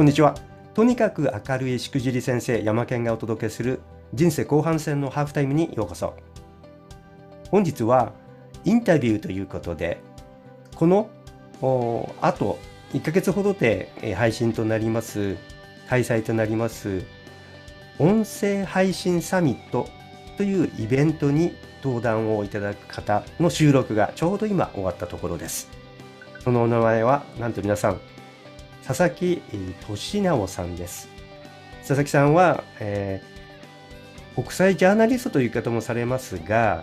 こんにちは。とにかく明るいしくじり先生、山健がお届けする人生後半戦のハーフタイムにようこそ。本日はインタビューということで、このあと1ヶ月ほどで配信となります、開催となります、音声配信サミットというイベントに登壇をいただく方の収録がちょうど今終わったところです。そのお名前は、なんと皆さん、佐々木俊直さんです。佐々木さんは、えー、国際ジャーナリストという言い方もされますが、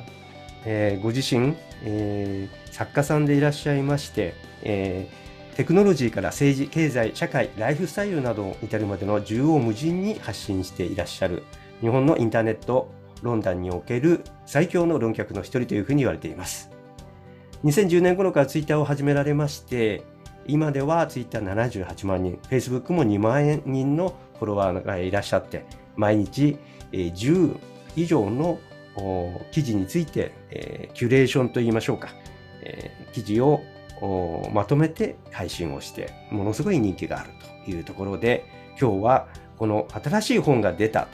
えー、ご自身、えー、作家さんでいらっしゃいまして、えテクノロジーから政治、経済、社会、ライフスタイルなどに至るまでの縦横無尽に発信していらっしゃる日本のインターネット論壇における最強の論客の一人というふうに言われています。2010年頃からツイッターを始められまして、今ではツイッター78万人、Facebook も2万人のフォロワーがいらっしゃって、毎日10以上の記事について、キュレーションといいましょうか、記事をまとめて配信をして、ものすごい人気があるというところで、今日はこの新しい本が出た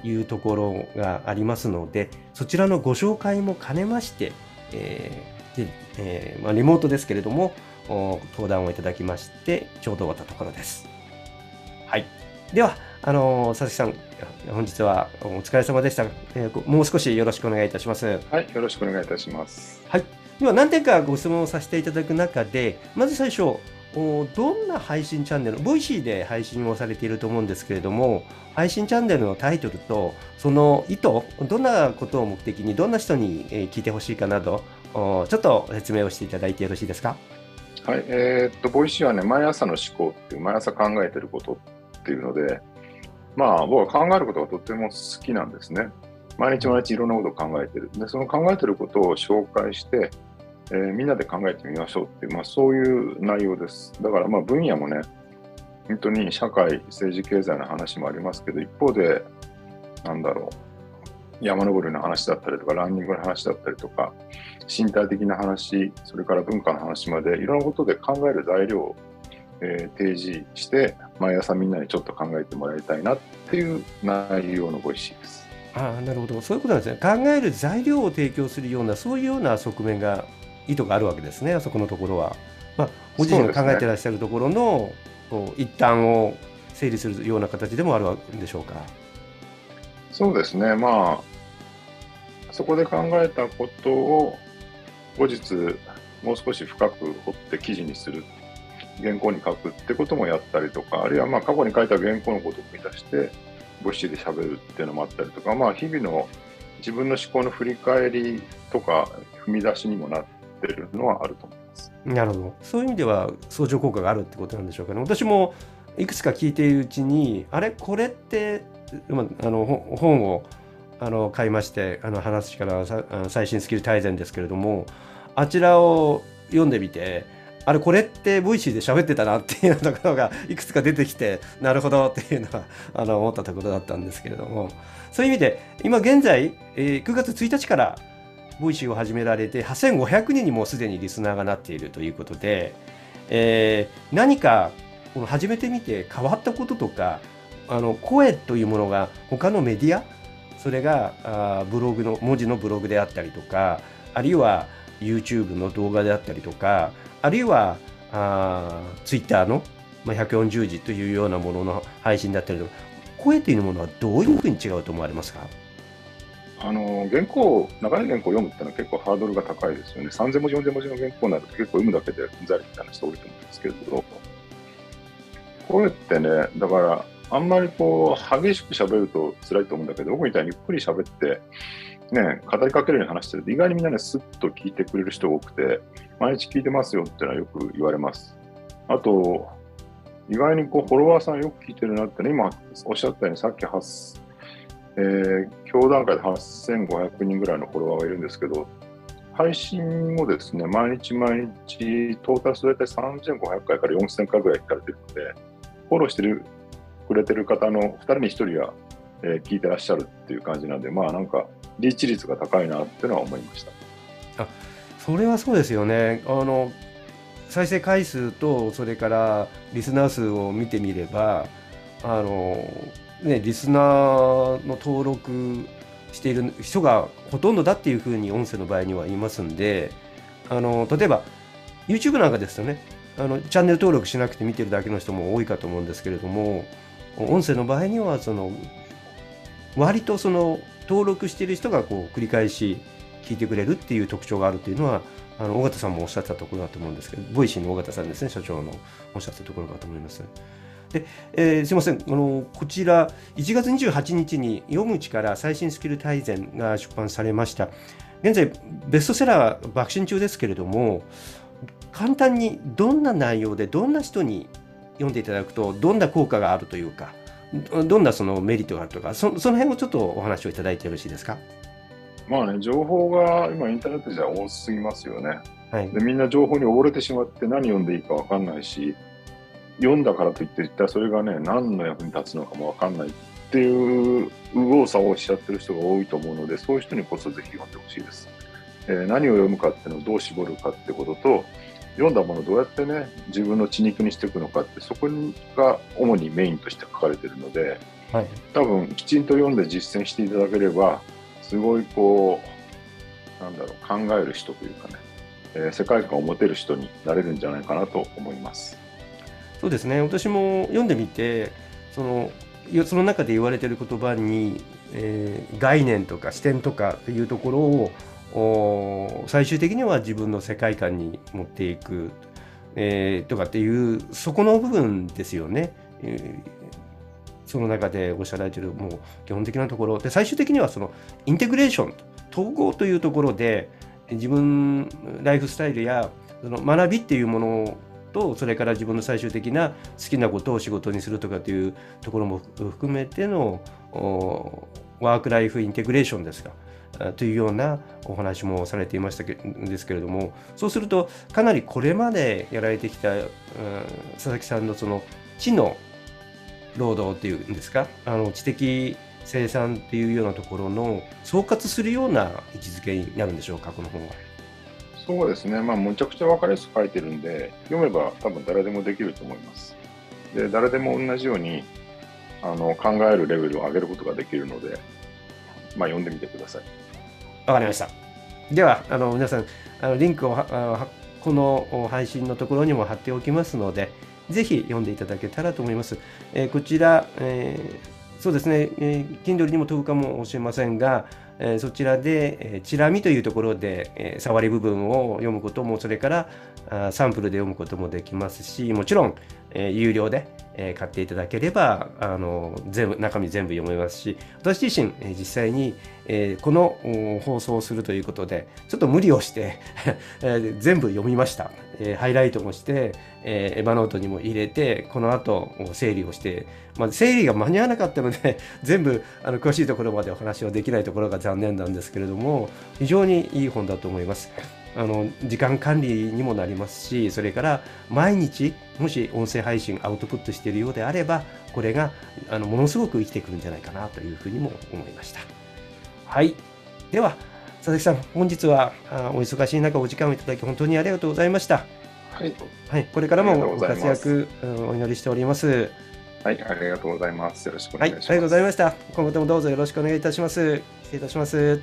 というところがありますので、そちらのご紹介も兼ねまして、えーでえーまあ、リモートですけれども、登壇をいただきまして、ちょうど終わったところです。はい。では、あの佐々木さん、本日はお疲れ様でした、えー。もう少しよろしくお願いいたします。はい、よろしくお願いいたします。はい。では、何点かご質問をさせていただく中で、まず最初、どんな配信チャンネル、 Voicy で配信をされていると思うんですけれども、配信チャンネルのタイトルと、その意図、どんなことを目的に、どんな人に聞いてほしいかなど、ちょっと説明をしていただいてよろしいですか？はい、えー、っと、 Voicyはね、毎朝の思考っていう、毎朝考えてることっていうので、まあ、僕は考えることがとっても好きなんですね。毎日毎日いろんなことを考えてる。で、その考えてることを紹介して、えー、みんなで考えてみましょうっていう、まあ、そういう内容です。だから、まあ、分野もね、本当に社会、政治、経済の話もありますけど、一方で、なんだろう、山登りの話だったりとか、ランニングの話だったりとか、身体的な話、それから文化の話まで、いろんなことで考える材料を、えー、提示して、毎朝みんなにちょっと考えてもらいたいなっていう内容のご意思です。ああ、なるほど。そういうことなんですね。考える材料を提供するような、そういうような側面が、意図があるわけですね、あそこのところは。まあ、ご自身が考えてらっしゃるところの、ね、こう一端を整理するような形でもあるわけでしょうか。そうですね。まあ、そこで考えたことを後日もう少し深く掘って記事にする原稿に書くってこともやったりとかあるいはまあ過去に書いた原稿のことを見出して母子で喋るっていうのもあったりとか、まあ、日々の自分の思考の振り返りとか踏み出しにもなってるのはあると思います。なるほどそういう意味では相乗効果があるってことなんでしょうかね。私もいくつか聞いているうちにあれ？これってあの本をあの買いましてあの話から最新スキル大全ですけれどもあちらを読んでみてあれこれって Voicyで喋ってたなっていうところがいくつか出てきてなるほどっていうのはあの思ったところだったんですけれどもそういう意味で今現在、えー、9月1日からVoicyを始められて8500人にもうすでにリスナーがなっているということで、えー、何かこの始めてみて変わったこととかあの声というものが他のメディアそれがあブログの文字のブログであったりとかあるいは YouTube の動画であったりとかあるいはあ Twitter の、まあ、140字というようなものの配信だったりとか声というものはどういうふうに違うと思われますか？あの原稿、長い原稿を読むってのは結構ハードルが高いですよね。3000文字、4000文字の原稿になると結構読むだけでうんざりみたいな人多いと思うんですけれど、声ってね、だからあんまりこう、激しく喋ると辛いと思うんだけど、僕みたいにゆっくり喋って、ね、語りかけるように話してると、意外にみんなね、スッと聞いてくれる人が多くて、毎日聞いてますよってのはよく言われます。あと、意外にこうフォロワーさんよく聞いてるなってね、今おっしゃったように、さっき8、えー、今日段階で8500人ぐらいのフォロワーがいるんですけど、配信をですね、毎日毎日、トータルする大体3500回から4000回ぐらい聞かれてるので、フォローしてるくれてる方の2人に1人は、えー、聞いてらっしゃるっていう感じなんで、まあなんか、リーチ率が高いなっていうのは思いました。あそれはそうですよね。あの再生回数とそれからリスナー数を見てみればあの、ね、リスナーの登録している人がほとんどだっていうふうに音声の場合には言いますんであの例えば YouTube なんかですとねあのチャンネル登録しなくて見てるだけの人も多いかと思うんですけれども音声の場合にはその割とその登録している人がこう繰り返し聞いてくれるっていう特徴があるっていうのはあの緒方さんもおっしゃったところだと思うんですけど Voicyの緒方さんですね社長のおっしゃったところだと思います。で、えー、すいませんあのこちら1月28日に読む力最新スキル大全が出版されました現在ベストセラー爆心中ですけれども簡単にどんな内容でどんな人に読んでいただくとどんな効果があるというかどんなそのメリットがあるとかそその辺をちょっとお話をいただいてよろしいですか？まあね情報が今インターネットじゃ多すぎますよね、はい、でみんな情報に溺れてしまって何読んでいいか分かんないし読んだからといって一体それがね何の役に立つのかも分かんないっていう右往左往しちゃってる人が多いと思うのでそういう人にこそぜひ読んでほしいです、えー、何を読むかっていうのをどう絞るかってことと読んだものをどうやってね自分の血肉にしていくのかってそこが主にメインとして書かれてるので、はい、多分きちんと読んで実践していただければすごいこうなんだろう考える人というかね、えー、世界観を持てる人になれるんじゃないかなと思います。そうですね私も読んでみてそのその中で言われてる言葉に、えー、概念とか視点とかっていうところを最終的には自分の世界観に持っていく、えー、とかっていうそこの部分ですよね。えーその中でおっしゃられてるもう基本的なところで最終的にはそのインテグレーション統合というところで自分ライフスタイルやその学びっていうものとそれから自分の最終的な好きなことを仕事にするとかっていうところも含めてのワークライフインテグレーションですかというようなお話もされていましたけですけれどもそうするとかなりこれまでやられてきた、うん、佐々木さんのその知の労働っていうんですかあの知的生産っていうようなところの総括するような位置づけになるんでしょうかこの本は。そうですね、まあ、むちゃくちゃ分かりやすく書いてるんで読めば多分誰でもできると思います。で誰でも同じようにあの考えるレベルを上げることができるので、まあ、読んでみてください。わかりました。では、あの皆さん、あのリンクをこの配信のところにも貼っておきますので、ぜひ読んでいただけたらと思います。えー、こちら、えー、そうですね、えー、Kindle にも飛ぶかもしれませんが、えー、そちらで、えー、チラ見というところで、えー、触り部分を読むことも、それからあサンプルで読むこともできますし、もちろん、えー、有料で、えー、買っていただければあの全部中身全部読めますし私自身、えー、実際に、えー、この放送をするということでちょっと無理をして、えー、全部読みました、えー、ハイライトもして、えー、エヴァノートにも入れてこの後整理をして、まあ、整理が間に合わなかったので 全部あの詳しいところまでお話をできないところが残念なんですけれども非常にいい本だと思います。あの時間管理にもなりますしそれから毎日もし音声配信アウトプットしているようであればこれがあのものすごく生きてくるんじゃないかなというふうにも思いましたはいでは佐々木さん本日はお忙しい中お時間をいただき本当にありがとうございましたはい、はい、これからもご活躍お祈りしておりますはい、ありがとうございます。よろしくお願いします。はい、ありがとうございました。今後ともどうぞよろしくお願いいたします。失礼いたします。